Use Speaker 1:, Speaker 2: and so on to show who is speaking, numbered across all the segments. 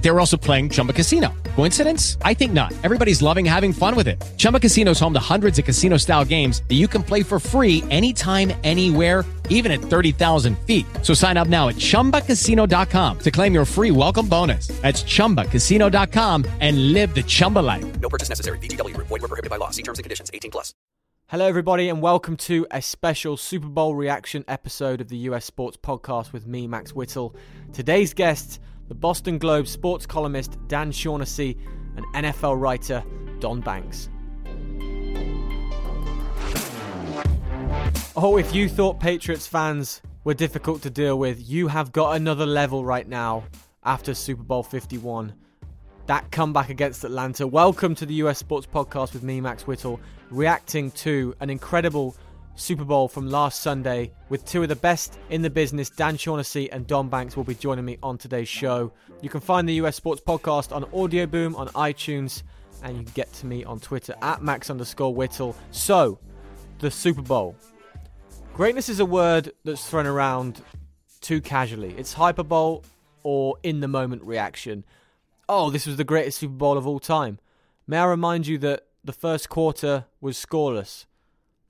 Speaker 1: They were also playing Chumba Casino. Coincidence? I think not. Everybody's loving having fun with it. Chumba Casino is home to hundreds of casino style games that you can play for free anytime, anywhere, even at 30,000 feet. So sign up now at chumbacasino.com to claim your free welcome bonus. That's chumbacasino.com and live the Chumba life.
Speaker 2: No purchase necessary. VGW Group. Void were prohibited by law. See terms and conditions. 18 plus.
Speaker 3: Hello, everybody, and welcome to a special Super Bowl reaction episode of the US Sports Podcast with me, Max Whittle. Today's guests, the Boston Globe sports columnist Dan Shaughnessy and NFL writer Don Banks. Oh, if you thought Patriots fans were difficult to deal with, you have got another level right now after Super Bowl 51. That comeback against Atlanta. Welcome to the US Sports Podcast with me, Max Whittle, reacting to an incredible Super Bowl from last Sunday with two of the best in the business. Dan Shaughnessy and Don Banks will be joining me on today's show. You can find the US Sports Podcast on Audioboom, on iTunes, and you can get to me on Twitter at Max underscore Whittle. So, the Super Bowl. Greatness is a word that's thrown around too casually. It's hyperbole or in the moment reaction. Oh, this was the greatest Super Bowl of all time. May I remind you that the first quarter was scoreless.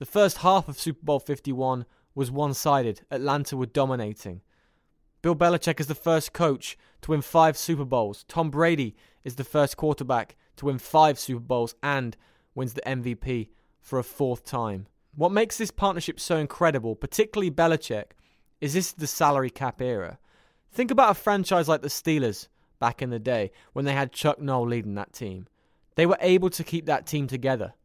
Speaker 3: The first half of Super Bowl 51 was one sided. Atlanta were dominating. Bill Belichick is the first coach to win five Super Bowls. Tom Brady is the first quarterback to win five Super Bowls and wins the MVP for a fourth time. What makes this partnership so incredible, particularly Belichick, is this the salary cap era. Think about a franchise like the Steelers back in the day when they had Chuck Noll leading that team. They were able to keep that team together.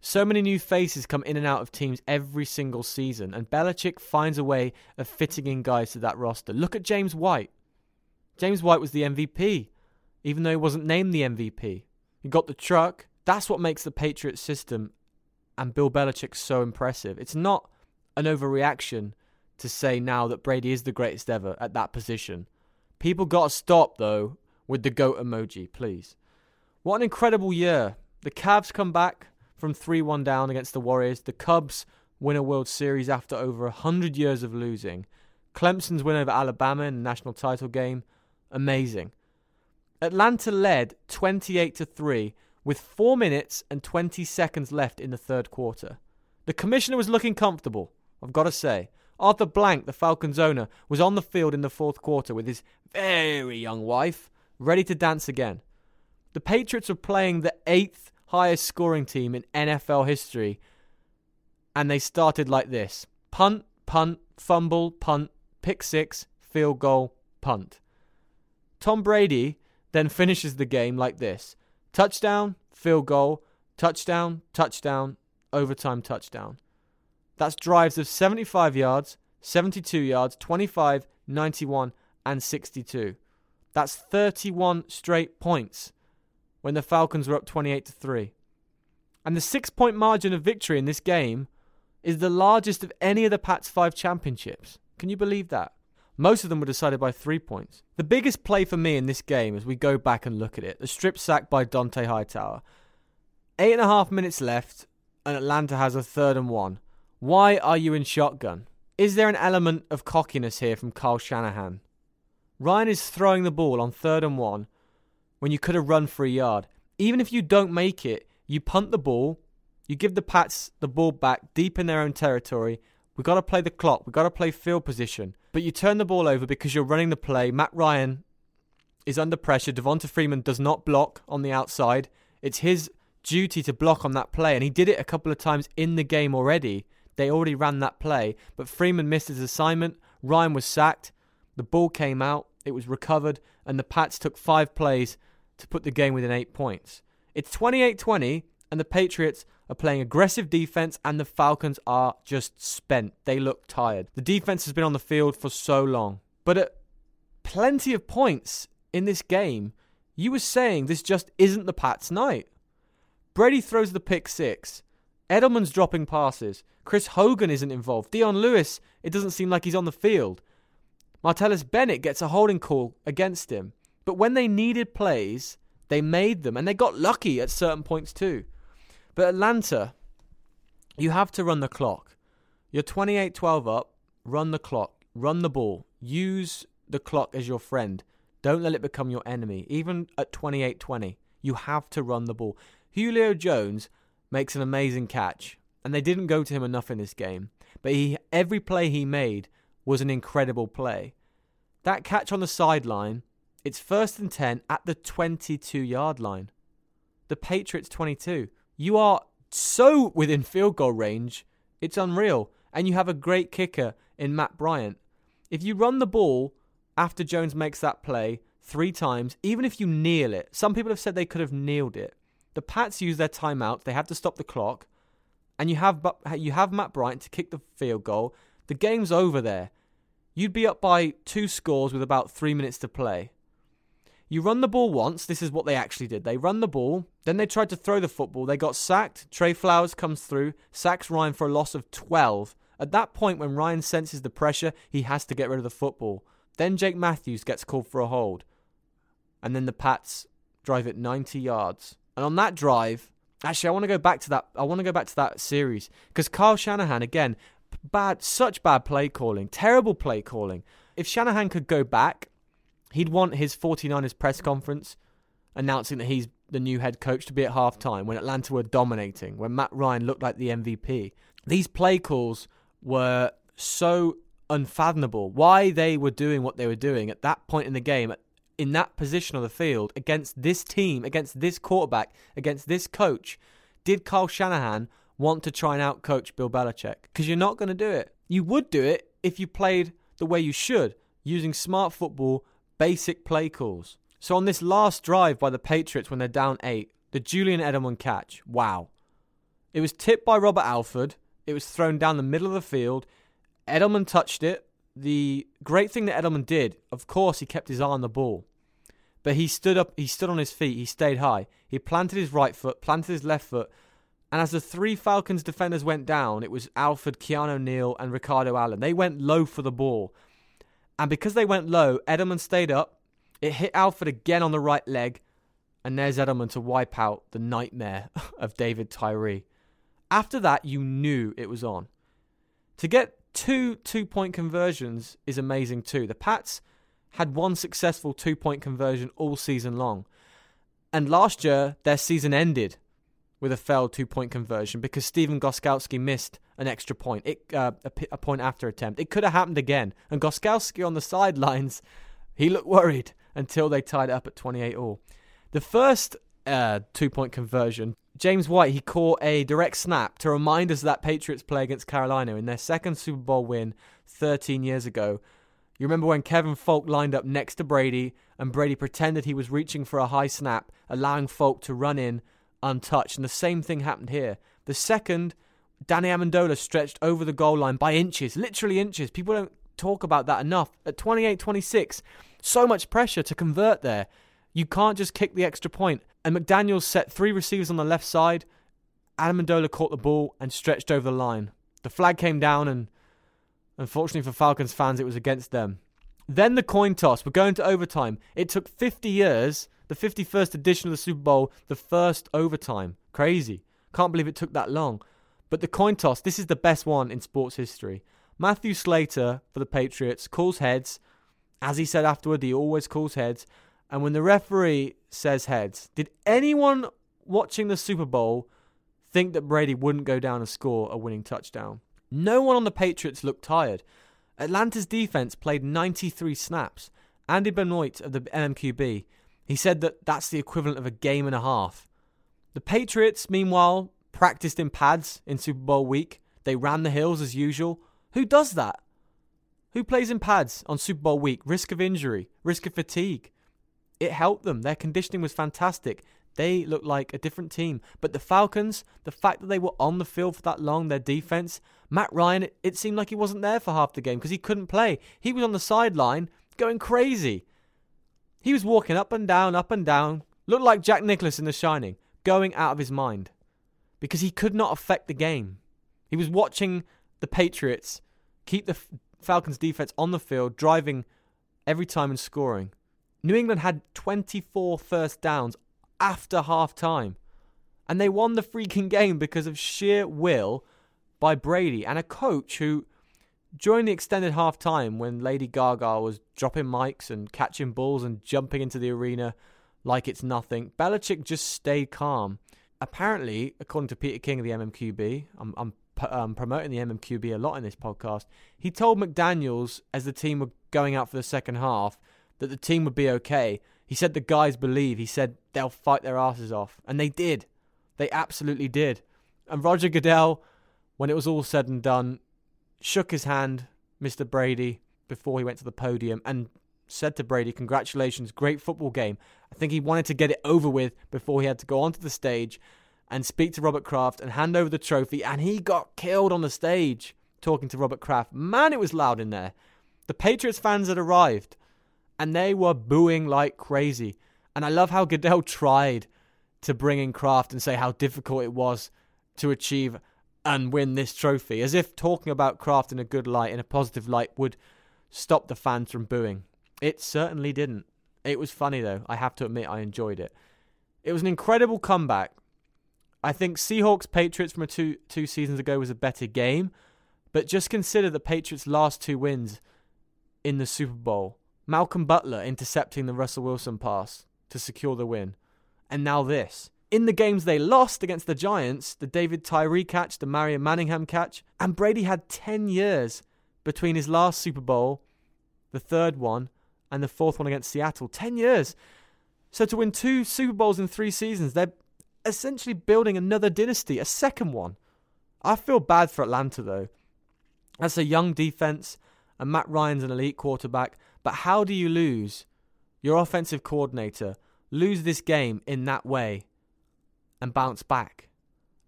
Speaker 3: So many new faces come in and out of teams every single season, and Belichick finds a way of fitting in guys to that roster. Look at James White. James White was the MVP, even though he wasn't named the MVP. He got the truck. That's what makes the Patriots system and Bill Belichick so impressive. It's not an overreaction to say now that Brady is the greatest ever at that position. People got to stop, though, with the goat emoji, please. What an incredible year. The Cavs come back from 3 1 down against the Warriors. The Cubs win a World Series after over 100 years of losing. Clemson's win over Alabama in the national title game. Amazing. Atlanta led 28 to 3 with 4 minutes and 20 seconds left in the third quarter. The commissioner was looking comfortable, I've got to say. Arthur Blank, the Falcons owner, was on the field in the fourth quarter with his very young wife, ready to dance again. The Patriots were playing the eighth highest scoring team in NFL history, and they started like this punt, punt, fumble, punt, pick six, field goal, punt. Tom Brady then finishes the game like this touchdown, field goal, touchdown, touchdown, overtime touchdown. That's drives of 75 yards, 72 yards, 25, 91, and 62. That's 31 straight points when the Falcons were up 28 to 3. And the 6-point margin of victory in this game is the largest of any of the Pats 5 championships. Can you believe that? Most of them were decided by 3 points. The biggest play for me in this game as we go back and look at it, the strip sack by Dont'a Hightower. Eight and a half minutes left, and Atlanta has a third and one. Why are you in shotgun? Is there an element of cockiness here from Kyle Shanahan? Ryan is throwing the ball on third and one when you could have run for a yard. Even if you don't make it, you punt the ball, you give the Pats the ball back deep in their own territory. We've got to play the clock, we've got to play field position. But you turn the ball over because you're running the play. Matt Ryan is under pressure. Devonta Freeman does not block on the outside. It's his duty to block on that play, and he did it a couple of times in the game already. They already ran that play, but Freeman missed his assignment. Ryan was sacked. The ball came out. It was recovered, and the Pats took five plays to put the game within eight points. It's 28 20, and the Patriots are playing aggressive defense, and the Falcons are just spent. They look tired. The defense has been on the field for so long. But at plenty of points in this game, you were saying this just isn't the Pats' night. Brady throws the pick six. Edelman's dropping passes. Chris Hogan isn't involved. Dion Lewis, it doesn't seem like he's on the field. Martellus Bennett gets a holding call against him. But when they needed plays, they made them, and they got lucky at certain points too. But Atlanta, You have to run the clock. You're 28 12 up, run the clock, run the ball, use the clock as your friend. Don't let it become your enemy. Even at 28 20, you have to run the ball. Julio Jones makes an amazing catch, and they didn't go to him enough in this game. But he, every play he made was an incredible play. That catch on the sideline, it's first and 10 at the 22 yard line. The Patriots 22. You are so within field goal range, it's unreal. And you have a great kicker in Matt Bryant. If you run the ball after Jones makes that play three times, even if you kneel it, some people have said they could have kneeled it. The Pats use their timeout, they have to stop the clock, and you have you have Matt Bryant to kick the field goal. The game's over there. You'd be up by two scores with about three minutes to play. You run the ball once. This is what they actually did. They run the ball. Then they tried to throw the football. They got sacked. Trey Flowers comes through, sacks Ryan for a loss of 12. At that point, when Ryan senses the pressure, he has to get rid of the football. Then Jake Matthews gets called for a hold. And then the Pats drive it 90 yards. And on that drive, actually, I want to go back to that. I want to go back to that series because Kyle Shanahan again, bad, such bad play calling, terrible play calling. If Shanahan could go back He'd want his 49ers press conference announcing that he's the new head coach to be at halftime when Atlanta were dominating, when Matt Ryan looked like the MVP. These play calls were so unfathomable. Why they were doing what they were doing at that point in the game, in that position of the field, against this team, against this quarterback, against this coach, did Kyle Shanahan want to try and outcoach Bill Belichick? Because you're not going to do it. You would do it if you played the way you should, using smart football basic play calls. So on this last drive by the Patriots when they're down eight, the Julian Edelman catch, wow. It was tipped by Robert Alford. It was thrown down the middle of the field. Edelman touched it. The great thing that Edelman did, of course, he kept his eye on the ball. But he stood up, he stood on his feet, he stayed high. He planted his right foot, planted his left foot, and as the three Falcons defenders went down, it was Alford, Keanu Neal, and Ricardo Allen. They went low for the ball. And because they went low, Edelman stayed up. It hit Alford again on the right leg. And there's Edelman to wipe out the nightmare of David Tyree. After that, you knew it was on. To get two two point conversions is amazing too. The Pats had one successful two point conversion all season long. And last year, their season ended with a failed two point conversion because Stephen Gostkowski missed an extra point, it, uh, a, a point after attempt. It could have happened again. And Gostkowski on the sidelines, he looked worried until they tied it up at 28 all. The first uh, two point conversion, James White, he caught a direct snap to remind us that Patriots play against Carolina in their second Super Bowl win 13 years ago. You remember when Kevin Faulk lined up next to Brady and Brady pretended he was reaching for a high snap, allowing Faulk to run in untouched. And the same thing happened here. The second, Danny Amendola stretched over the goal line by inches, literally inches. People don't talk about that enough. At 28 26, so much pressure to convert there. You can't just kick the extra point. And McDaniels set three receivers on the left side. Amendola caught the ball and stretched over the line. The flag came down, and unfortunately for Falcons fans, it was against them. Then the coin toss. We're going to overtime. It took 50 years the 51st edition of the Super Bowl, the first overtime. Crazy. Can't believe it took that long. But the coin toss, this is the best one in sports history. Matthew Slater for the Patriots calls heads. As he said afterward, he always calls heads. And when the referee says heads, did anyone watching the Super Bowl think that Brady wouldn't go down and score a winning touchdown? No one on the Patriots looked tired. Atlanta's defense played 93 snaps. Andy Benoit of the MMQB he said that that's the equivalent of a game and a half. The Patriots, meanwhile, practiced in pads in Super Bowl week. They ran the hills as usual. Who does that? Who plays in pads on Super Bowl week? Risk of injury, risk of fatigue. It helped them. Their conditioning was fantastic. They looked like a different team. But the Falcons, the fact that they were on the field for that long, their defense, Matt Ryan, it, it seemed like he wasn't there for half the game because he couldn't play. He was on the sideline going crazy. He was walking up and down, up and down, looked like Jack Nicklaus in The Shining, going out of his mind because he could not affect the game. He was watching the Patriots keep the Falcons defense on the field, driving every time and scoring. New England had 24 first downs after half time. And they won the freaking game because of sheer will by Brady and a coach who, during the extended half time when Lady Gaga was dropping mics and catching balls and jumping into the arena like it's nothing, Belichick just stayed calm. Apparently, according to Peter King of the MMQB, I'm, I'm um, promoting the MMQB a lot in this podcast. He told McDaniels as the team were going out for the second half that the team would be okay. He said the guys believe. He said they'll fight their asses off, and they did. They absolutely did. And Roger Goodell, when it was all said and done, shook his hand, Mr. Brady, before he went to the podium and said to Brady, Congratulations, great football game. I think he wanted to get it over with before he had to go onto the stage and speak to Robert Kraft and hand over the trophy, and he got killed on the stage talking to Robert Kraft. Man, it was loud in there. The Patriots fans had arrived, and they were booing like crazy. And I love how Goodell tried to bring in Kraft and say how difficult it was to achieve and win this trophy, as if talking about Kraft in a good light, in a positive light, would stop the fans from booing. It certainly didn't. It was funny though. I have to admit, I enjoyed it. It was an incredible comeback I think Seahawks Patriots from two two seasons ago was a better game, but just consider the Patriots' last two wins in the Super Bowl. Malcolm Butler intercepting the Russell Wilson pass to secure the win, and now this. In the games they lost against the Giants, the David Tyree catch, the Mario Manningham catch, and Brady had 10 years between his last Super Bowl, the third one, and the fourth one against Seattle. 10 years. So to win two Super Bowls in three seasons, they're essentially building another dynasty, a second one. I feel bad for Atlanta though. That's a young defense, and Matt Ryan's an elite quarterback. But how do you lose your offensive coordinator, lose this game in that way, and bounce back?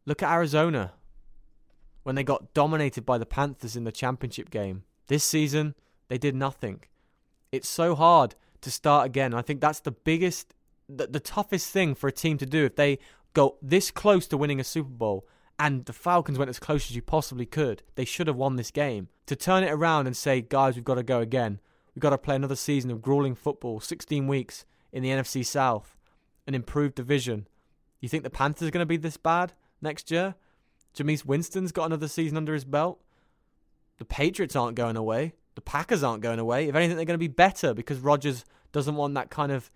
Speaker 3: Look at Arizona when they got dominated by the Panthers in the championship game. This season, they did nothing. It's so hard to start again. I think that's the biggest, the, the toughest thing for a team to do if they go this close to winning a Super Bowl and the Falcons went as close as you possibly could. They should have won this game. To turn it around and say, guys, we've got to go again. We've got to play another season of grueling football, 16 weeks in the NFC South, an improved division. You think the Panthers are going to be this bad next year? Jameis Winston's got another season under his belt. The Patriots aren't going away. The Packers aren't going away. If anything, they're going to be better because Rodgers doesn't want that kind of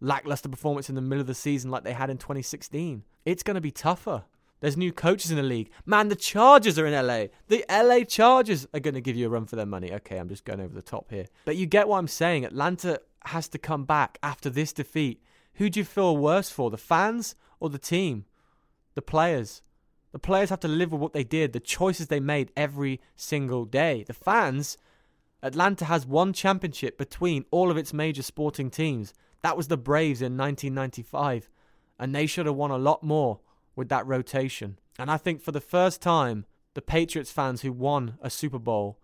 Speaker 3: lackluster performance in the middle of the season like they had in 2016. It's going to be tougher. There's new coaches in the league. Man, the Chargers are in LA. The LA Chargers are going to give you a run for their money. Okay, I'm just going over the top here. But you get what I'm saying. Atlanta has to come back after this defeat. Who do you feel worse for, the fans or the team? The players. The players have to live with what they did, the choices they made every single day. The fans, Atlanta has one championship between all of its major sporting teams. That was the Braves in 1995, and they should have won a lot more with that rotation. And I think for the first time, the Patriots fans who won a Super Bowl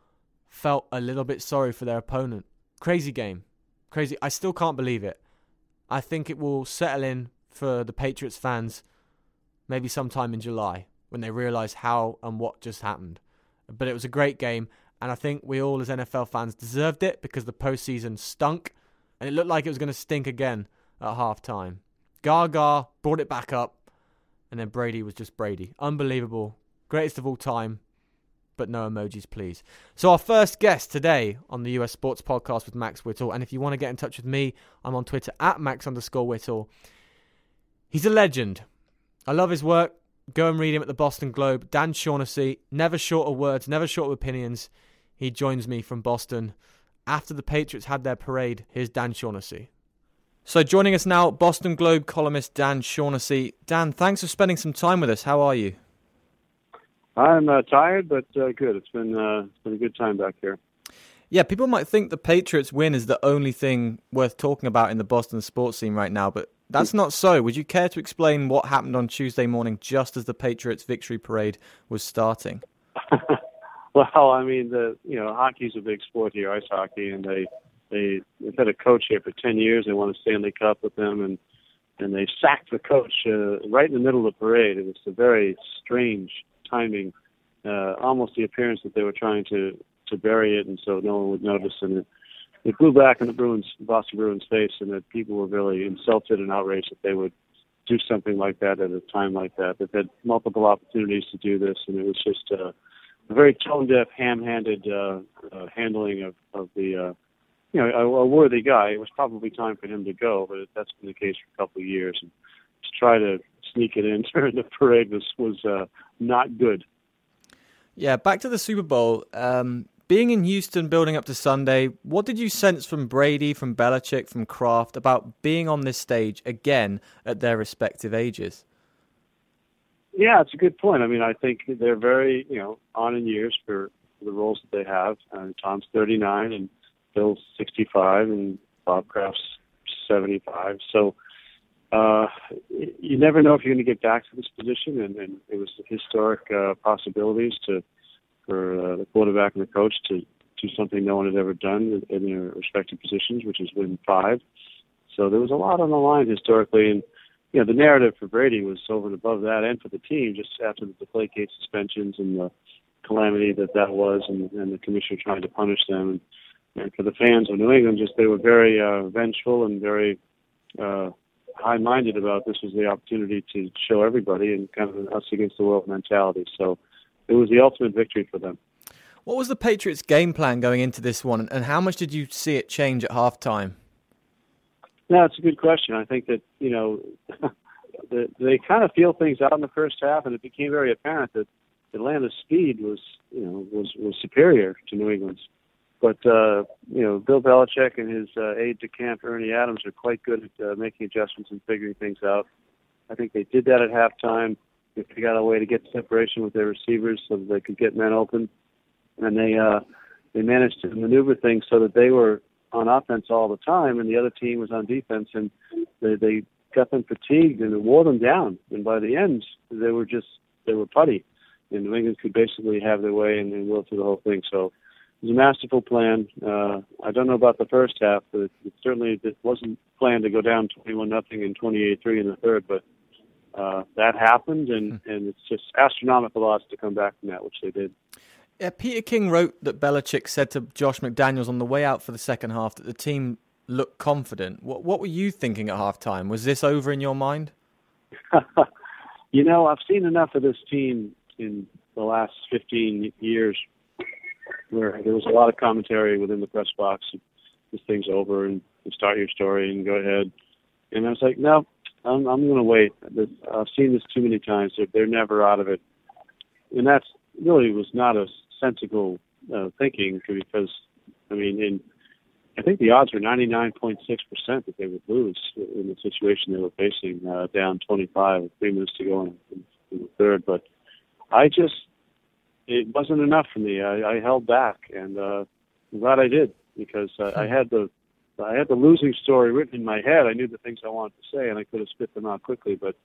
Speaker 3: felt a little bit sorry for their opponent. Crazy game. Crazy. I still can't believe it. I think it will settle in for the Patriots fans maybe sometime in July when they realize how and what just happened. But it was a great game, and I think we all as NFL fans deserved it because the postseason stunk and it looked like it was going to stink again at halftime. Gaga brought it back up, and then Brady was just Brady. Unbelievable. Greatest of all time, but no emojis, please. So, our first guest today on the US Sports Podcast with Max Whittle. And if you want to get in touch with me, I'm on Twitter at Max underscore Whittle. He's a legend. I love his work. Go and read him at the Boston Globe. Dan Shaughnessy, never short of words, never short of opinions. He joins me from Boston after the Patriots had their parade. Here's Dan Shaughnessy. So, joining us now, Boston Globe columnist Dan Shaughnessy. Dan, thanks for spending some time with us. How are you?
Speaker 4: I'm uh, tired, but uh, good. It's been uh, it's been a good time back here.
Speaker 3: Yeah, people might think the Patriots win is the only thing worth talking about in the Boston sports scene right now, but that's not so. Would you care to explain what happened on Tuesday morning just as the Patriots victory parade was starting?
Speaker 4: Well, I mean, the you know, hockey's a big sport here, ice hockey, and they they they've had a coach here for ten years. They won a Stanley Cup with them, and and they sacked the coach uh, right in the middle of the parade. It was a very strange timing, uh, almost the appearance that they were trying to to bury it, and so no one would notice. And it, it blew back in the Bruins, Boston Bruins face, and that people were really insulted and outraged that they would do something like that at a time like that. They've had multiple opportunities to do this, and it was just uh, a very tone deaf, ham handed uh, uh, handling of, of the, uh, you know, a, a worthy guy. It was probably time for him to go, but that's been the case for a couple of years. And to try to sneak it in during the parade was, was uh, not good.
Speaker 3: Yeah, back to the Super Bowl. Um, being in Houston, building up to Sunday, what did you sense from Brady, from Belichick, from Kraft about being on this stage again at their respective ages?
Speaker 4: Yeah, it's a good point. I mean, I think they're very, you know, on in years for, the roles that they have. Uh, Tom's 39 and Bill's 65 and Bob Kraft's 75. So uh, you never know if you're going to get back to this position, and, and it was historic uh, possibilities to for uh, the quarterback and the coach to do something no one had ever done in their respective positions, which is win five. So there was a lot on the line historically, and you know the narrative for Brady was over and above that, and for the team just after the Deflategate suspensions and the calamity that that was, and, and the commissioner trying to punish them, and, and for the fans of New England, just they were very uh, vengeful and very uh, high-minded about this was the opportunity to show everybody and kind of an us against the world mentality. So it was the ultimate victory for them.
Speaker 3: What was the Patriots' game plan going into this one, and how much did you see it change at halftime?
Speaker 4: No, it's a good question. I think that you know the, they kind of feel things out in the first half, and it became very apparent that Atlanta's speed was you know was was superior to New England's. But uh, you know, Bill Belichick and his uh, aide de camp Ernie Adams are quite good at uh, making adjustments and figuring things out. I think they did that at halftime. They figured out a way to get separation with their receivers so that they could get men open, and they uh, they managed to maneuver things so that they were on offense all the time, and the other team was on defense, and they, they got them fatigued and it wore them down. And by the end, they were just they were putty, and New England could basically have their way and, and will through the whole thing. So it was a masterful plan. Uh, I don't know about the first half, but it, it certainly it wasn't planned to go down 21 nothing and 28-3 in the third. But uh, that happened, and hmm. and it's just astronomical odds to come back from that, which they did.
Speaker 3: Yeah, Peter King wrote that Belichick said to Josh McDaniels on the way out for the second half that the team looked confident. What what were you thinking at halftime? Was this over in your mind?
Speaker 4: you know, I've seen enough of this team in the last 15 years where there was a lot of commentary within the press box. This thing's over, and you start your story and go ahead. And I was like, no, I'm, I'm going to wait. I've seen this too many times. They're, they're never out of it, and that's really was not a sensible uh, thinking because, I mean, in I think the odds were 99.6% that they would lose in the situation they were facing, uh, down 25 with three minutes to go in, in, in the third. But I just it wasn't enough for me. I, I held back, and uh, I'm glad I did because uh, I had the I had the losing story written in my head. I knew the things I wanted to say, and I could have spit them out quickly. But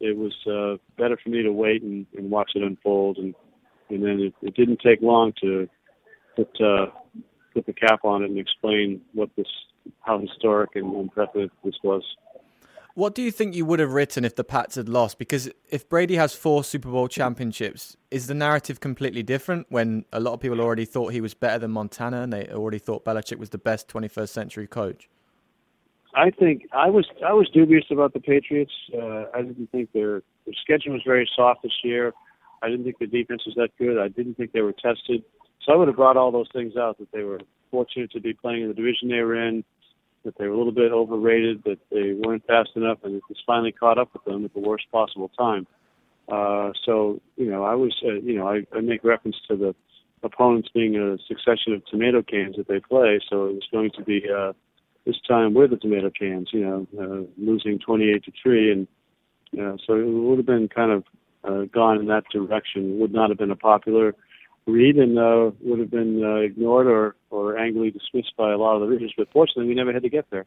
Speaker 4: it was uh, better for me to wait and, and watch it unfold, and and then it, it didn't take long to put uh, put the cap on it and explain what this how historic and impressive this was.
Speaker 3: What do you think you would have written if the Pats had lost? Because if Brady has four Super Bowl championships, is the narrative completely different when a lot of people already thought he was better than Montana and they already thought Belichick was the best 21st century coach?
Speaker 4: I think I was I was dubious about the Patriots. Uh, I didn't think their their schedule was very soft this year. I didn't think the defense was that good. I didn't think they were tested. So I would have brought all those things out that they were fortunate to be playing in the division they were in that they were a little bit overrated, that they weren't fast enough, and it was finally caught up with them at the worst possible time. Uh, so, you know, I was, uh, you know, I, I make reference to the opponents being a succession of tomato cans that they play. So it was going to be uh, this time we're the tomato cans, you know, uh, losing 28 to three, and you know, so it would have been kind of uh, gone in that direction. Would not have been a popular read and uh, would have been uh, ignored or, or angrily dismissed by a lot of the readers. But fortunately, we never had to get there.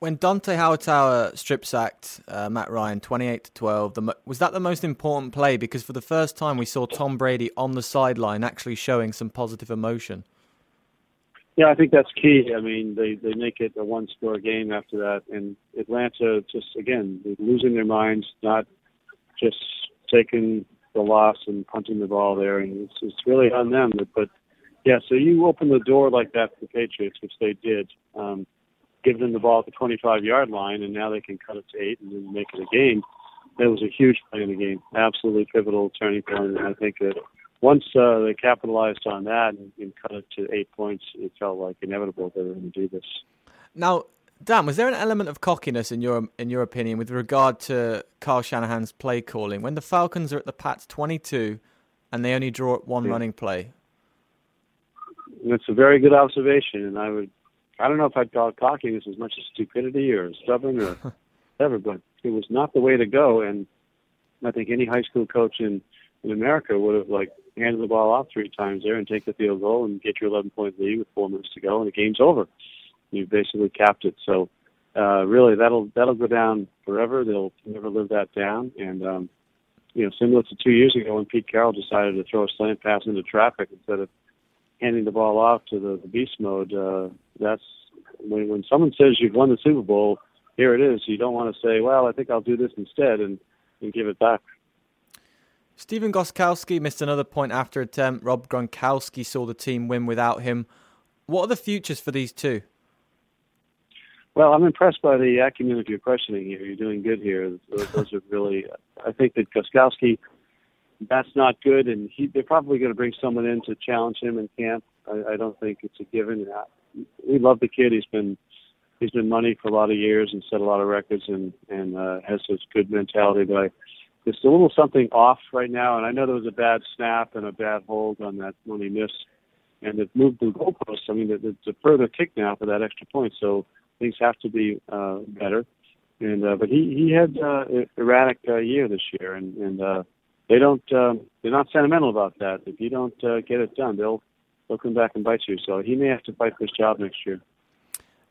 Speaker 3: When Dont'a Hightower strip sacked uh, Matt Ryan, twenty-eight to twelve, the, was that the most important play? Because for the first time, we saw Tom Brady on the sideline actually showing some positive emotion.
Speaker 4: Yeah, I think that's key. I mean, they they make it a one-score game after that, and Atlanta just again losing their minds, not just taking the loss and punting the ball there, and it's, it's really on them. But, yeah, so you open the door like that for the Patriots, which they did. Um, giving them the ball at the 25 yard line, and now they can cut it to eight and then make it a game. It was a huge play in the game, absolutely pivotal turning point, and I think that once uh, they capitalized on that and, and cut it to eight points, it felt like inevitable that they were going to do this.
Speaker 3: Now, Dan, was there an element of cockiness in your in your opinion with regard to Carl Shanahan's play calling when the Falcons are at the Pats 22 and they only draw one yeah. running play?
Speaker 4: That's a very good observation, and I would I don't know if I'd call it cockiness as much as stupidity or stubborn or whatever, but it was not the way to go. And I think any high school coach in in America would have like handed the ball off three times there and take the field goal and get your 11 point lead with four minutes to go, and the game's over. You basically capped it. So uh, really, that'll that'll go down forever. They'll never live that down. And um, you know, similar to two years ago when Pete Carroll decided to throw a slant pass into traffic instead of handing the ball off to the, the beast mode. Uh, that's when when someone says you've won the Super Bowl, here it is. You don't want to say, well, I think I'll do this instead and and give it back.
Speaker 3: Stephen Gostkowski missed another point after attempt. Rob Gronkowski saw the team win without him. What are the futures for these two?
Speaker 4: Well, I'm impressed by the acumen of your questioning here. You're doing good here. Those, are really. I think that Gostkowski, that's not good, and he, they're probably going to bring someone in to challenge him in camp. I, I don't think it's a given. We love the kid. He's been he's been money for a lot of years and set a lot of records and and uh, has this good mentality. But I, there's a little something off right now, and I know there was a bad snap and a bad hold on that when he missed, and it moved the goalpost. I mean, it's a further kick now for that extra point, so things have to be uh, better. And uh, but he he had uh, erratic uh, year this year, and and uh, they don't um, they're not sentimental about that. If you don't uh, get it done, they'll they'll come back and bite you. So he may have to fight for his job next year.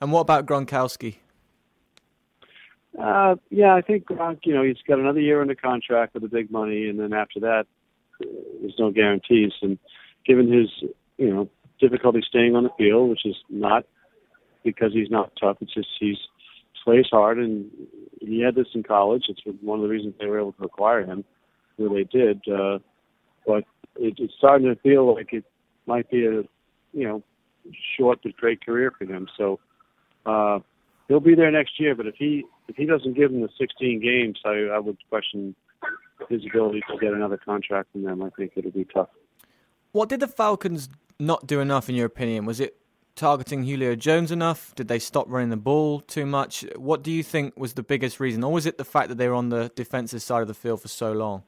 Speaker 3: And what about Gronkowski?
Speaker 4: Uh, yeah, I think Gronk, you know, he's got another year under contract with the big money, and then after that, there's no guarantees. And given his, you know, difficulty staying on the field, which is not because he's not tough, it's just he's plays hard, and he had this in college. It's one of the reasons they were able to acquire him, where they did. Uh, but it, it's starting to feel like it might be a, you know, short but great career for him. So uh, he'll be there next year. But if he if he doesn't give them the 16 games, I, I would question his ability to get another contract from them. I think it'll be tough.
Speaker 3: What did the Falcons not do enough, in your opinion? Was it targeting Julio Jones enough? Did they stop running the ball too much? What do you think was the biggest reason, or was it the fact that they were on the defensive side of the field for so long?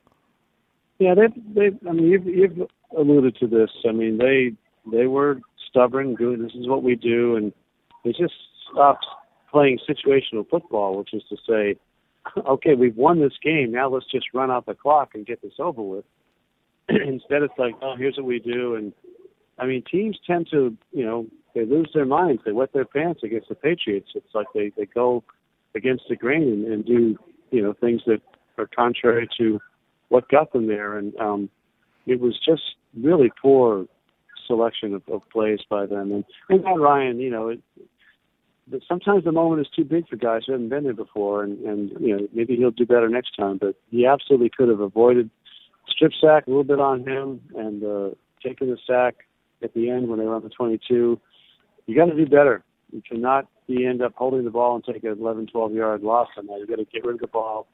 Speaker 4: Yeah, they they. I mean, you've, you've alluded to this. I mean, they they were stubborn. Good. This is what we do, and they just stopped playing situational football, which is to say, okay, we've won this game. Now let's just run out the clock and get this over with. Instead, it's like, oh, here's what we do. And I mean, teams tend to, you know, they lose their minds. They wet their pants against the Patriots. It's like they they go against the grain and, do, you know, things that are contrary to what got them there. And um, it was just really poor selection of, of plays by them. And and Matt Ryan, you know, it, but sometimes the moment is too big for guys who haven't been there before, and and you know maybe he'll do better next time. But he absolutely could have avoided strip sack a little bit on him and uh, taking the sack at the end when they were on the 22. You got to do better. You cannot be end up holding the ball and take an 11, 12 yard loss on that. You got to get rid of the ball.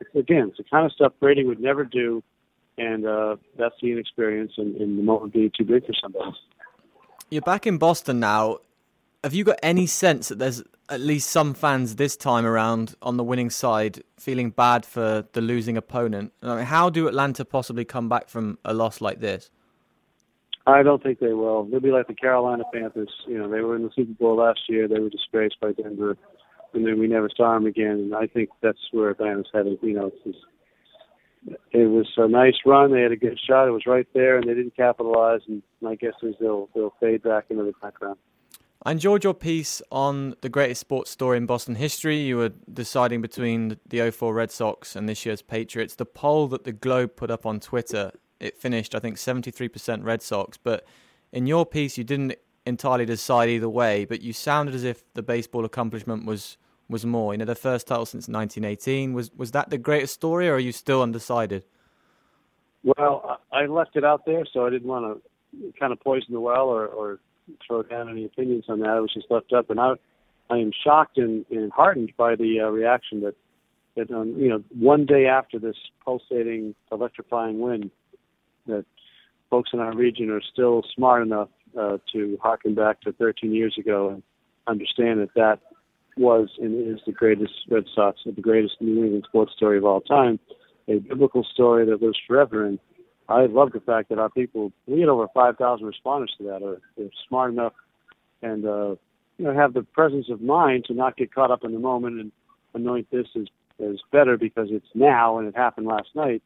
Speaker 4: It's, again, it's the kind of stuff Brady would never do, and uh, that's the inexperience and, and the moment being too big for somebody.
Speaker 3: You're back in Boston now have you got any sense that there's at least some fans this time around on the winning side feeling bad for the losing opponent? I mean, how do Atlanta possibly come back from a loss like this?
Speaker 4: I don't think they will. They'll be like the Carolina Panthers. You know, they were in the Super Bowl last year. They were disgraced by Denver, and then we never saw them again. And I think that's where Atlanta's headed. You know, it's just, it was a nice run. They had a good shot. It was right there, and they didn't capitalize. And my guess is they'll they'll fade back into the background.
Speaker 3: I enjoyed your piece on the greatest sports story in Boston history. You were deciding between the 04 Red Sox and this year's Patriots. The poll that the Globe put up on Twitter, it finished, I think, 73% Red Sox. But in your piece, you didn't entirely decide either way, but you sounded as if the baseball accomplishment was was more. You know, the first title since 1918. Was was that the greatest story, or are you still undecided?
Speaker 4: Well, I left it out there, so I didn't want to kind of poison the well or, or throw down any opinions on that. It was just left up, and I I am shocked and, and heartened by the uh, reaction that that um, you know one day after this pulsating, electrifying win, that folks in our region are still smart enough uh, to harken back to 13 years ago and understand that that was and is the greatest Red Sox, the greatest New England sports story of all time, a biblical story that lives forever. And I love the fact that our people, we had over 5,000 responders to that, are they're smart enough and uh, you know have the presence of mind to not get caught up in the moment and anoint this as as better because it's now and it happened last night.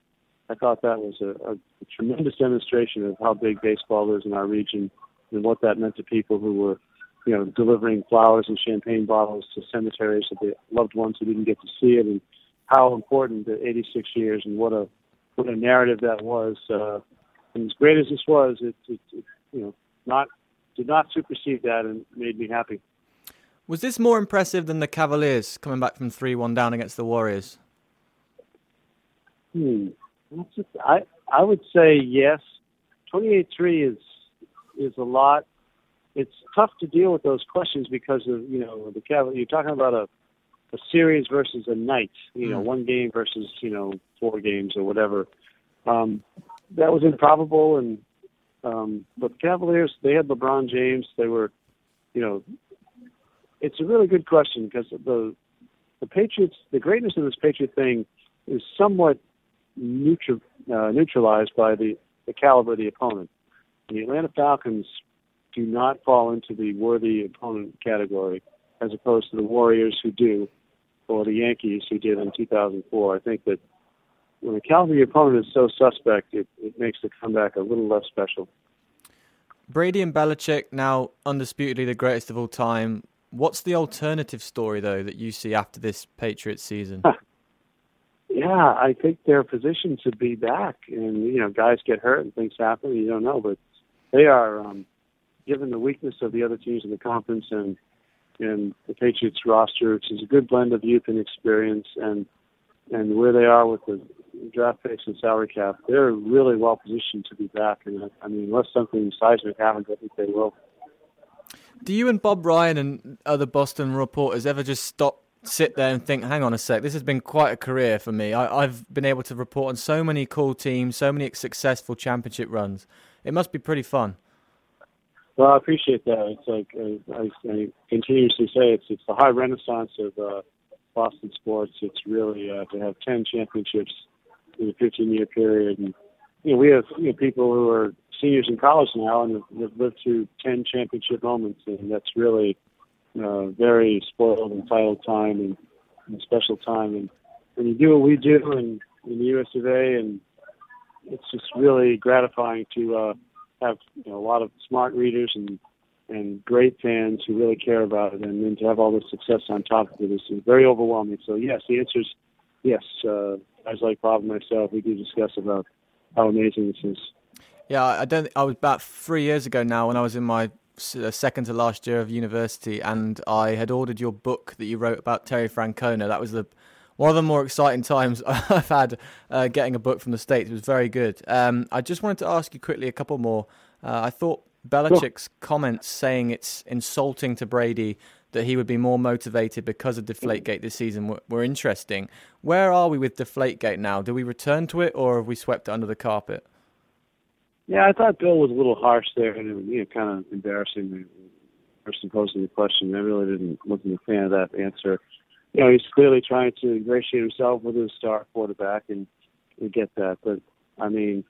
Speaker 4: I thought that was a, a, tremendous demonstration of how big baseball is in our region and what that meant to people who were, you know, delivering flowers and champagne bottles to cemeteries of the loved ones who didn't get to see it, and how important the 86 years and what a what a narrative that was. Uh, and as great as this was, it, it, it you know not did not supersede that and made me happy.
Speaker 3: Was this more impressive than the Cavaliers coming back from 3 1 down against the Warriors?
Speaker 4: Hmm. I I would say yes. 28-3 is is a lot. It's tough to deal with those questions because of you know the Cavaliers. You're talking about a a series versus a night. You know, mm. one game versus you know four games or whatever. Um, that was improbable, and um, but the Cavaliers they had LeBron James. They were, you know, it's a really good question because the the Patriots, the greatness of this Patriot thing is somewhat neutral, uh, neutralized by the, the caliber of the opponent. The Atlanta Falcons do not fall into the worthy opponent category, as opposed to the Warriors who do, or the Yankees who did in 2004. I think that when the caliber of the opponent is so suspect, it, it makes the comeback a little less special.
Speaker 3: Brady and Belichick now undisputedly the greatest of all time. What's the alternative story though that you see after this Patriots season?
Speaker 4: yeah, I think they're positioned to be back, and you know, guys get hurt and things happen. You don't know, but they are, um, given the weakness of the other teams in the conference and and the Patriots roster, which is a good blend of youth and experience, and and where they are with the draft picks and salary cap, they're really well positioned to be back. And I mean, unless something seismic happens, I think they will.
Speaker 3: Do you and Bob Ryan and other Boston reporters ever just stop, sit there and think, hang on a sec, this has been quite a career for me. I, have been able to report on so many cool teams, so many successful championship runs. It must be pretty fun.
Speaker 4: Well, I appreciate that. It's like uh, I, I continuously say, it's it's the high renaissance of uh, Boston sports. It's really uh, to have ten championships in a 15 year period, and you know we have you know people who are seniors in college now and have lived through 10 championship moments, and that's really uh, very spoiled, entitled time and, and special time. And when you do what we do in, in the U.S. of A., and it's just really gratifying to uh, have you know, a lot of smart readers and and great fans who really care about it, and then to have all this success on top of it is very overwhelming. So yes, the answer is yes. Uh, guys like Bob and myself, we do discuss about how amazing this is.
Speaker 3: Yeah, I don't. I was about three years ago now when I was in my second to last year of university, and I had ordered your book that you wrote about Terry Francona. That was the one of the more exciting times I've had uh, getting a book from the states. It was very good. Um, I just wanted to ask you quickly a couple more. Uh, I thought Belichick's sure. comments saying it's insulting to Brady that he would be more motivated because of Deflategate this season were, were interesting. Where are we with Deflategate now? Do we return to it, or have we swept it under the carpet?
Speaker 4: Yeah, I thought Bill was a little harsh there, and you know, kind of embarrassing. Person posing the question, I really didn't wasn't a fan of that answer. You know, he's clearly trying to ingratiate himself with his star quarterback, and we get that. But I mean,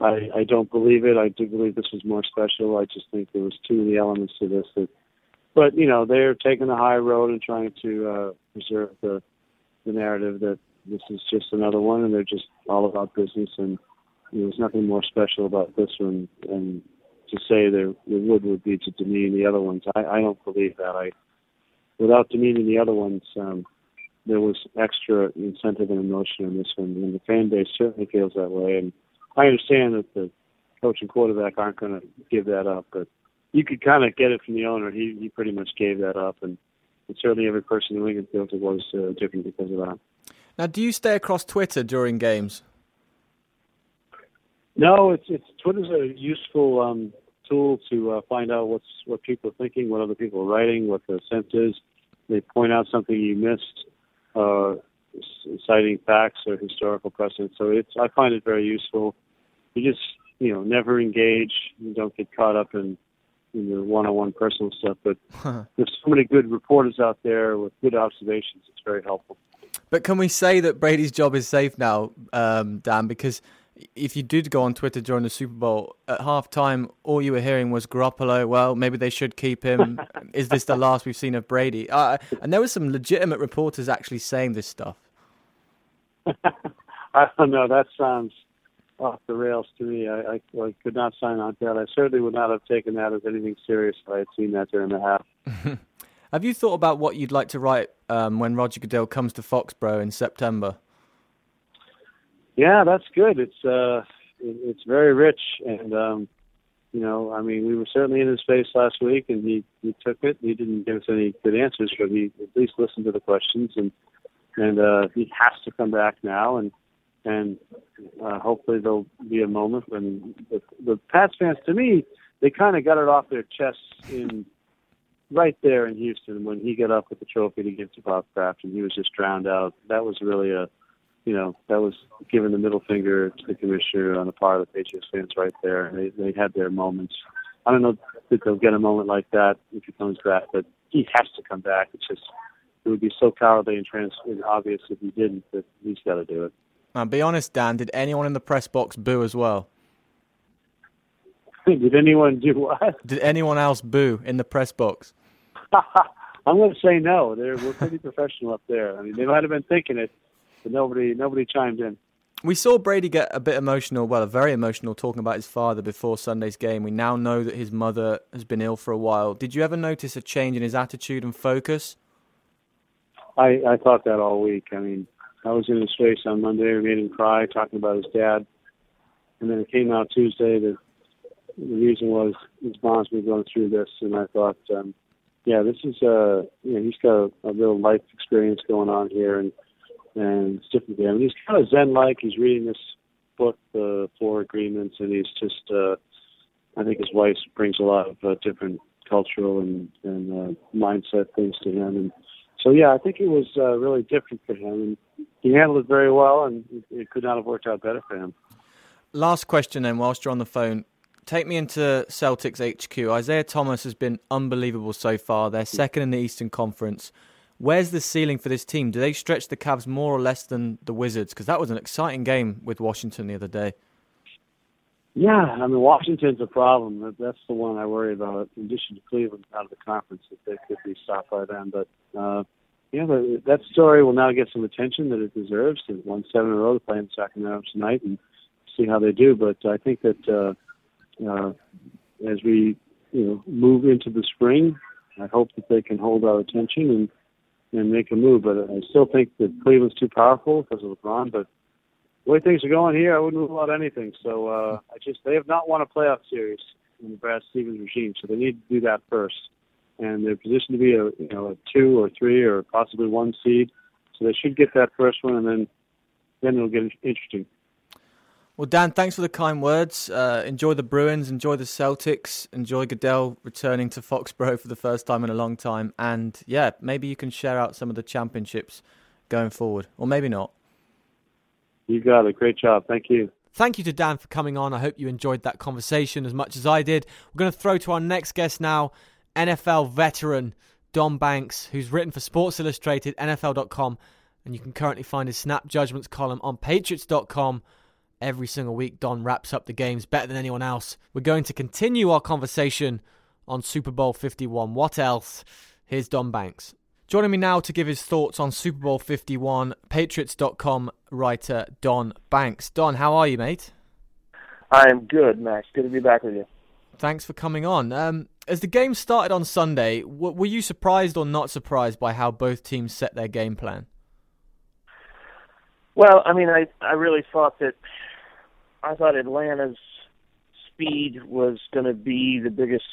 Speaker 4: I I don't believe it. I do believe this was more special. I just think there was too many elements to this that. But you know, they're taking the high road and trying to uh, preserve the the narrative that this is just another one, and they're just all about business and there was nothing more special about this one, and to say there, there would would be to demean the other ones. I, I don't believe that. I, without demeaning the other ones, um, there was extra incentive and emotion in this one, and the fan base certainly feels that way. And I understand that the coach and quarterback aren't going to give that up, but you could kind of get it from the owner. He he pretty much gave that up, and, and certainly every person in Lincoln feels it was uh, different because of that.
Speaker 3: Now, do you stay across Twitter during games?
Speaker 4: No, it's it's Twitter's a useful um, tool to uh, find out what's what people are thinking, what other people are writing, what the sense is. they point out something you missed, uh, citing facts or historical precedent. So it's I find it very useful. You just you know never engage. You don't get caught up in in the one-on-one personal stuff. But there's so many good reporters out there with good observations. It's very helpful.
Speaker 3: But can we say that Brady's job is safe now, um, Dan? Because if you did go on Twitter during the Super Bowl at halftime, all you were hearing was Garoppolo. Well, maybe they should keep him. is this the last we've seen of Brady? Uh, and there were some legitimate reporters actually saying this stuff.
Speaker 4: I don't know. That sounds off the rails to me. I, I, I could not sign on to that. I certainly would not have taken that as anything serious if I had seen that during the half.
Speaker 3: have you thought about what you'd like to write um, when Roger Goodell comes to Foxborough in September?
Speaker 4: Yeah, that's good. It's uh, it, it's very rich, and um, you know, I mean, we were certainly in his face last week, and he he took it. He didn't give us any good answers, but he at least listened to the questions, and and uh, he has to come back now, and and uh, hopefully there'll be a moment when the, the Pats fans, to me, they kind of got it off their chests in right there in Houston when he got up with the trophy to give to Bob Kraft, and he was just drowned out. That was really a, you know, that was giving the middle finger to the commissioner on the part of the Patriots fans right there. And they they had their moments. I don't know if they'll get a moment like that if he comes back, but he has to come back. It's just it would be so cowardly and trans and obvious if he didn't. That he's got to do it.
Speaker 3: Now, be honest, Dan. Did anyone in the press box boo as well?
Speaker 4: did anyone do what?
Speaker 3: Did anyone else boo in the press box?
Speaker 4: I'm going to say no. They're we're pretty professional up there. I mean, they might have been thinking it, but nobody nobody chimed in.
Speaker 3: We saw Brady get a bit emotional, well, very emotional, talking about his father before Sunday's game. We now know that his mother has been ill for a while. Did you ever notice a change in his attitude and focus?
Speaker 4: I I thought that all week. I mean, I was in his face on Monday. We made him cry, talking about his dad, and then it came out Tuesday that the reason was his mom's been going through this, and I thought, um, yeah, this is uh, you know, he's got a, a real life experience going on here, and and it's different for him. he's kind of zen-like. He's reading this book, the Four Agreements, and he's just, uh, I think his wife brings a lot of uh, different cultural and and uh, mindset things to him, and so yeah, I think it was uh, really different for him, and he handled it very well, and it could not have worked out better for him.
Speaker 3: Last question, then, whilst you're on the phone, take me into Celtics HQ. Isaiah Thomas has been unbelievable so far. They're second in the Eastern Conference. Where's the ceiling for this team? Do they stretch the Cavs more or less than the Wizards? Because that was an exciting game with Washington the other day.
Speaker 4: Yeah, I mean Washington's a problem. That's the one I worry about. In addition to Cleveland out of the conference, that they could be stopped by them. But uh, yeah, that story will now get some attention that it deserves. They've won seven in a row to play in Sacramento tonight and see how they do. But I think that uh, uh, as we you know move into the spring, I hope that they can hold our attention and and make a move. But I still think that Cleveland's too powerful because of LeBron. But the way things are going here, I wouldn't rule out anything. So uh, I just they have not won a playoff series in the Brad Stevens regime, so they need to do that first. And they're positioned to be a you know a two or three or possibly one seed, so they should get that first one, and then then it'll get interesting.
Speaker 3: Well, Dan, thanks for the kind words. Uh, enjoy the Bruins, enjoy the Celtics, enjoy Goodell returning to Foxborough for the first time in a long time, and yeah, maybe you can share out some of the championships going forward, or maybe not.
Speaker 4: You got it. Great job. Thank you.
Speaker 3: Thank you to Dan for coming on. I hope you enjoyed that conversation as much as I did. We're going to throw to our next guest now, NFL veteran Don Banks, who's written for Sports Illustrated, NFL.com, and you can currently find his Snap Judgments column on Patriots.com. Every single week, Don wraps up the games better than anyone else. We're going to continue our conversation on Super Bowl 51. What else? Here's Don Banks. Joining me now to give his thoughts on Super Bowl 51, Patriots.com writer Don Banks. Don, how are you, mate?
Speaker 5: I'm good, Max. Good to be back with you.
Speaker 3: Thanks for coming on. Um, as the game started on Sunday, w- were you surprised or not surprised by how both teams set their game plan?
Speaker 5: Well, I mean, I I really thought that I thought Atlanta's speed was going to be the biggest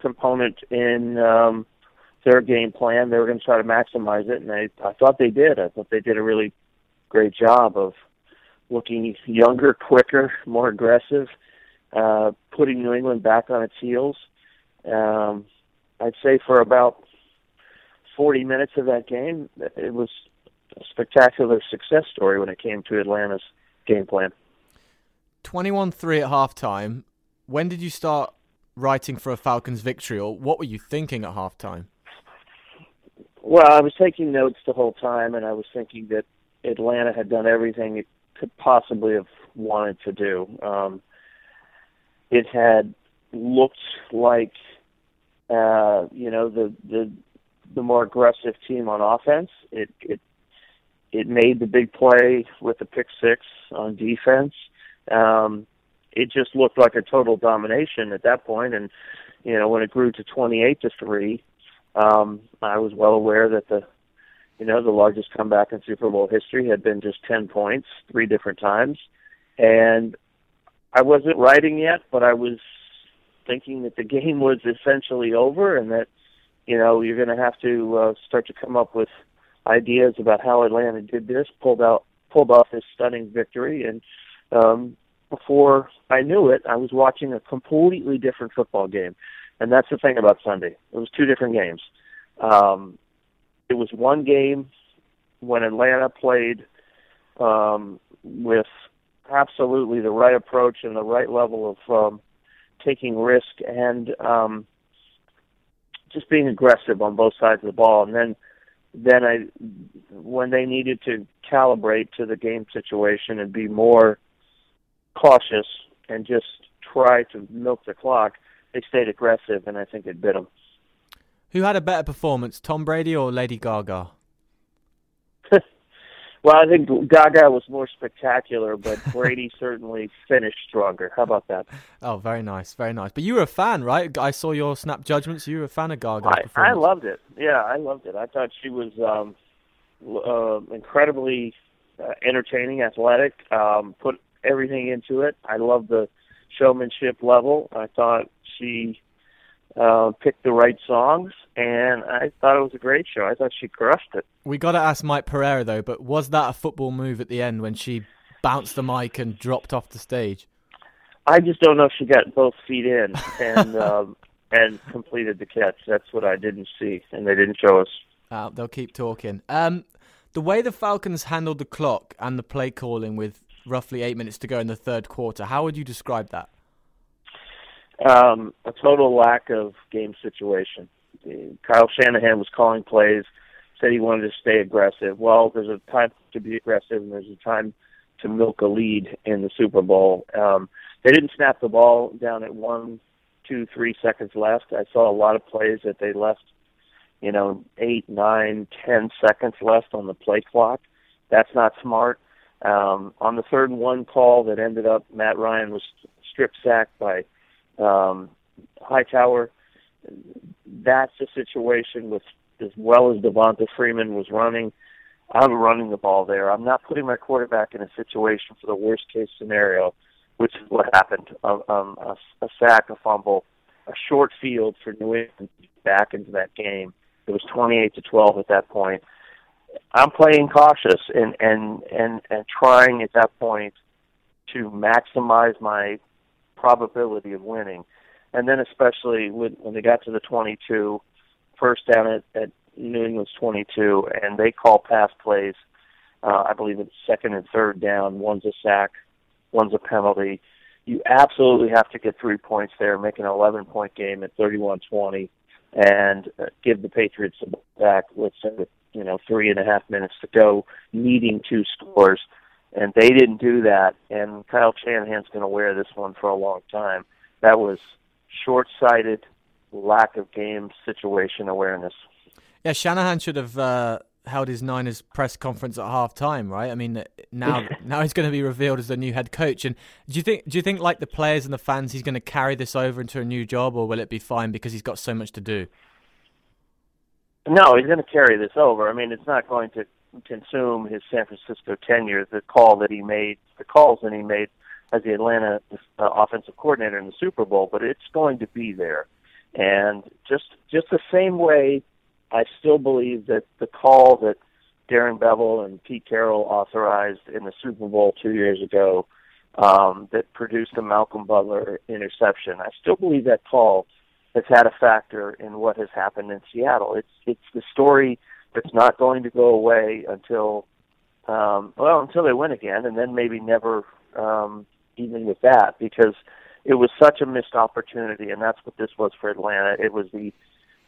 Speaker 5: component in um, their game plan. They were going to try to maximize it, and I, I thought they did. I thought they did a really great job of looking younger, quicker, more aggressive, uh, putting New England back on its heels. Um, I'd say for about 40 minutes of that game, it was a spectacular success story when it came to Atlanta's game plan.
Speaker 3: 21 3 at halftime. When did you start writing for a Falcons victory, or what were you thinking at halftime?
Speaker 5: Well, I was taking notes the whole time, and I was thinking that Atlanta had done everything it could possibly have wanted to do. Um, it had looked like, uh, you know, the the the more aggressive team on offense. It it it made the big play with the pick six on defense. Um, it just looked like a total domination at that point, and you know when it grew to twenty eight to three, um, I was well aware that the you know the largest comeback in Super Bowl history had been just ten points three different times, and I wasn't writing yet, but I was thinking that the game was essentially over and that you know you're going to have to uh, start to come up with ideas about how Atlanta did this, pulled out pulled off this stunning victory, and um, before I knew it, I was watching a completely different football game, and that's the thing about Sunday. It was two different games. Um, it was one game when Atlanta played um, with absolutely the right approach and the right level of um, taking risk and um, just being aggressive on both sides of the ball. And then, then I, when they needed to calibrate to the game situation and be more cautious and just try to milk the clock, they stayed aggressive, and I think it bit them.
Speaker 3: Who had a better performance, Tom Brady or Lady Gaga?
Speaker 5: Well, I think Gaga was more spectacular, but Brady certainly finished stronger. How about that?
Speaker 3: Oh, very nice, very nice. But you were a fan, right? I saw your snap judgments. You were a fan of Gaga.
Speaker 5: I, I loved it. Yeah, I loved it. I thought she was um, uh, incredibly uh, entertaining, athletic. Um, put everything into it. I love the showmanship level. I thought she uh, picked the right songs, and I thought it was a great show. I thought she crushed it.
Speaker 3: We got to ask Mike Pereira though, but was that a football move at the end when she bounced the mic and dropped off the stage?
Speaker 5: I just don't know if she got both feet in and um, and completed the catch. That's what I didn't see, and they didn't show us.
Speaker 3: Uh, they'll keep talking. Um, the way the Falcons handled the clock and the play calling with roughly eight minutes to go in the third quarter, how would you describe that?
Speaker 5: Um, a total lack of game situation. Kyle Shanahan was calling plays, said he wanted to stay aggressive. Well, there's a time to be aggressive, and there's a time to milk a lead in the Super Bowl. Um, they didn't snap the ball down at one, two, three seconds left. I saw a lot of plays that they left, you know, eight, nine, ten seconds left on the play clock. That's not smart. Um, on the third and one call that ended up, Matt Ryan was strip sacked by um, Hightower. That's a situation with as well as Devonta Freeman was running. I'm running the ball there. I'm not putting my quarterback in a situation for the worst case scenario, which is what happened. Um, a, a sack, a fumble, a short field for New England back into that game. It was 28 to 12 at that point. I'm playing cautious and and and and trying at that point to maximize my probability of winning. And then especially when, when they got to the 22, first down at, at New England's 22, and they call pass plays. Uh, I believe it's second and third down. One's a sack, one's a penalty. You absolutely have to get three points there, make an 11 point game at 31-20, and uh, give the Patriots back. With you know three and a half minutes to go, needing two scores and they didn't do that. And Kyle Shanahan's going to wear this one for a long time. That was short-sighted, lack of game situation awareness.
Speaker 3: Yeah, Shanahan should have uh, held his Niners press conference at half time, right? I mean, now now he's going to be revealed as the new head coach. And do you think do you think like the players and the fans, he's going to carry this over into a new job, or will it be fine because he's got so much to do?
Speaker 5: No, he's going to carry this over. I mean, it's not going to consume his San Francisco tenure, the call that he made, the calls that he made as the Atlanta uh, offensive coordinator in the Super Bowl, but it's going to be there. And just just the same way, I still believe that the call that Darrell Bevell and Pete Carroll authorized in the Super Bowl two years ago um, that produced the Malcolm Butler interception, I still believe that call has had a factor in what has happened in Seattle. It's it's the story that's not going to go away until um, well until they win again, and then maybe never um, even with that because it was such a missed opportunity, and that's what this was for Atlanta. It was the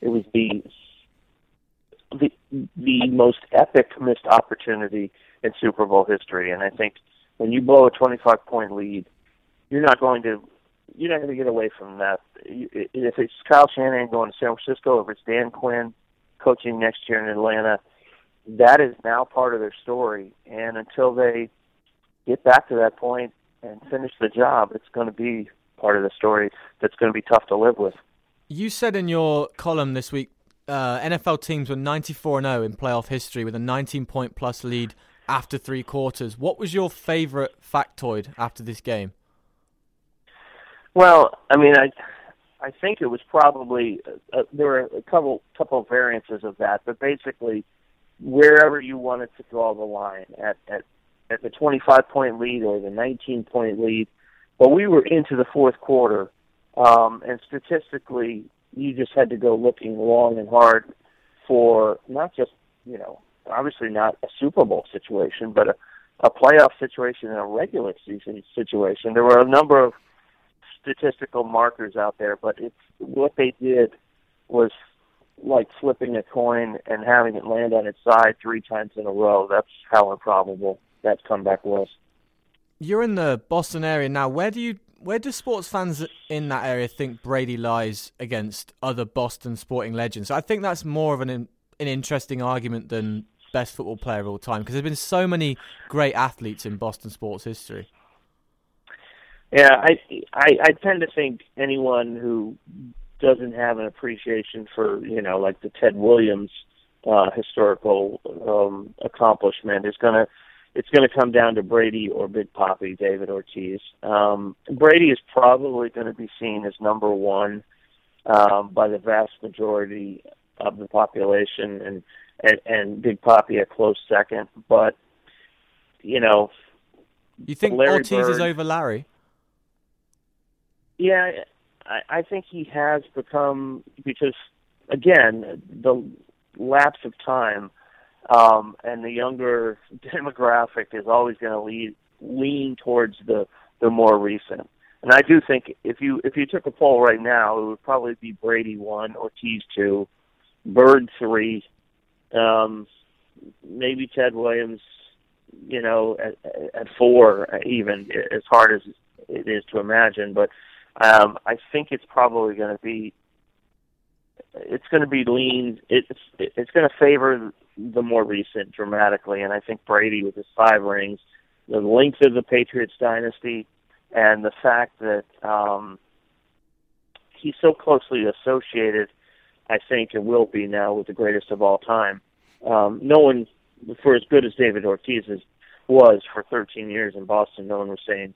Speaker 5: it was the the the most epic missed opportunity in Super Bowl history, and I think when you blow a 25 point lead, you're not going to you're not going to get away from that. If it's Kyle Shanahan going to San Francisco, if it's Dan Quinn coaching next year in Atlanta, that is now part of their story. And until they get back to that point and finish the job, it's going to be part of the story that's going to be tough to live with.
Speaker 3: You said in your column this week, uh, NFL teams were 94 0 in playoff history with a 19 point plus lead after three quarters. What was your favorite factoid after this game?
Speaker 5: Well, I mean, I I think it was probably uh, uh, there were a couple couple variances of that, but basically wherever you wanted to draw the line at at at the 25 point lead or the 19 point lead, but we were into the fourth quarter, um, and statistically, you just had to go looking long and hard for not just you know obviously not a Super Bowl situation, but a, a playoff situation and a regular season situation. There were a number of statistical markers out there, but it's what they did was like flipping a coin and having it land on its side three times in a row. That's how improbable that comeback was.
Speaker 3: You're in the Boston area now. Where do you where do sports fans in that area think Brady lies against other Boston sporting legends? I think that's more of an an interesting argument than best football player of all time because there's been so many great athletes in Boston sports history.
Speaker 5: Yeah, I, I I tend to think anyone who doesn't have an appreciation for you know like the Ted Williams uh, historical um, accomplishment is gonna it's going to come down to Brady or Big Papi David Ortiz. Um, Brady is probably going to be seen as number one um, by the vast majority of the population, and and, and Big Papi a close second. But you know,
Speaker 3: you think
Speaker 5: Larry
Speaker 3: Ortiz
Speaker 5: Bird,
Speaker 3: is over Larry?
Speaker 5: Yeah, I, I think he has become because again the lapse of time um, and the younger demographic is always going to lean towards the the more recent. And I do think if you if you took a poll right now, it would probably be Brady one, Ortiz two, Bird three, um, maybe Ted Williams, you know, at, at four even as hard as it is to imagine. But um, I think it's probably going to be it's going to be lean. It's it's going to favor the more recent dramatically, and I think Brady with his five rings, the length of the Patriots dynasty, and the fact that um, he's so closely associated, I think, and will be now with the greatest of all time. Um, no one, for as good as David Ortiz is, was for 13 years in Boston, no one was saying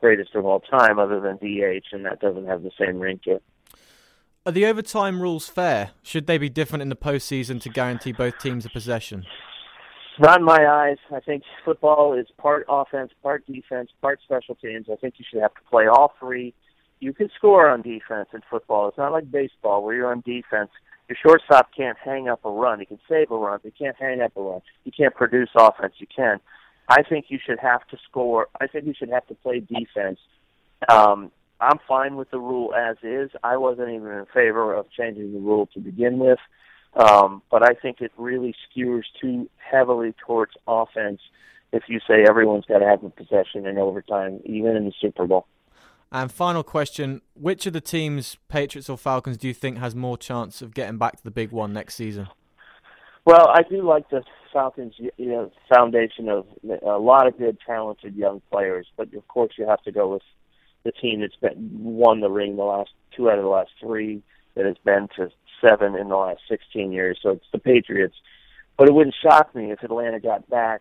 Speaker 5: greatest of all time other than DH, and that doesn't have the same ring to it.
Speaker 3: Are the overtime rules fair? Should they be different in the postseason to guarantee both teams a possession?
Speaker 5: Not in my eyes. I think football is part offense, part defense, part special teams. I think you should have to play all three. You can score on defense in football. It's not like baseball where you're on defense. Your shortstop can't hang up a run. He can save a run. He can't hang up a run. He can't produce offense. You can. I think you should have to score. I think you should have to play defense. Um, I'm fine with the rule as is. I wasn't even in favor of changing the rule to begin with, um, but I think it really skews too heavily towards offense if you say everyone's got to have a possession in overtime, even in the Super Bowl.
Speaker 3: And final question: Which of the teams, Patriots or Falcons, do you think has more chance of getting back to the big one next season?
Speaker 5: Well, I do like the Falcons' you know, foundation of a lot of good, talented young players, but of course you have to go with the team that's been won the ring the last two out of the last three, that has been to seven in the last 16 years. So it's the Patriots. But it wouldn't shock me if Atlanta got back,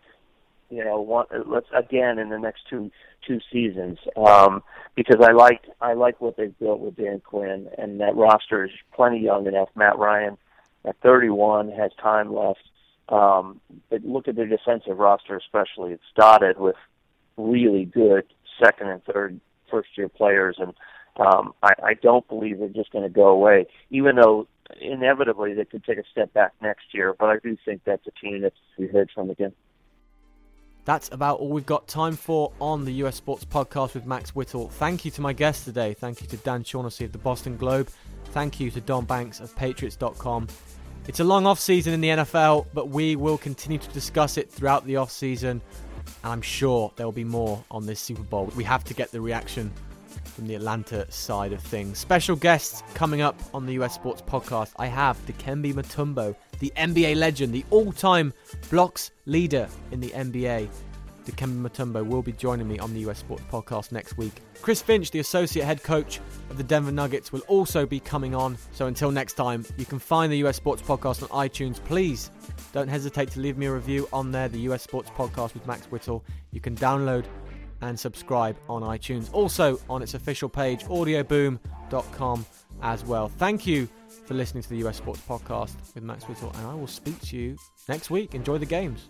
Speaker 5: you know, one, let's again in the next two two seasons, um, because I like I like what they've built with Dan Quinn, and that roster is plenty young enough. Matt Ryan at 31 has time left. Um, but look at their defensive roster, especially. It's dotted with really good second and third first year players, and Um, I, I don't believe they're just going to go away, even though inevitably they could take a step back next year. But I do think that's a team that's to be heard from again.
Speaker 3: That's about all we've got time for on the US Sports Podcast with Max Whittle. Thank you to my guests today. Thank you to Dan Shaughnessy of the Boston Globe. Thank you to Don Banks of Patriots.com. It's a long off season in the NFL, but we will continue to discuss it throughout the off season. And I'm sure there will be more on this Super Bowl. We have to get the reaction from the Atlanta side of things. Special guests coming up on the US Sports Podcast. I have Dikembe Mutombo, the NBA legend, the all-time blocks leader in the NBA. Dikembe Mutombo will be joining me on the US Sports Podcast next week. Chris Finch, the associate head coach of the Denver Nuggets, will also be coming on. So until next time, you can find the US Sports Podcast on iTunes. Please don't hesitate to leave me a review on there, the US Sports Podcast with Max Whittle. You can download and subscribe on iTunes. Also on its official page, audioboom.com as well. Thank you for listening to the US Sports Podcast with Max Whittle, and I will speak to you next week. Enjoy the games.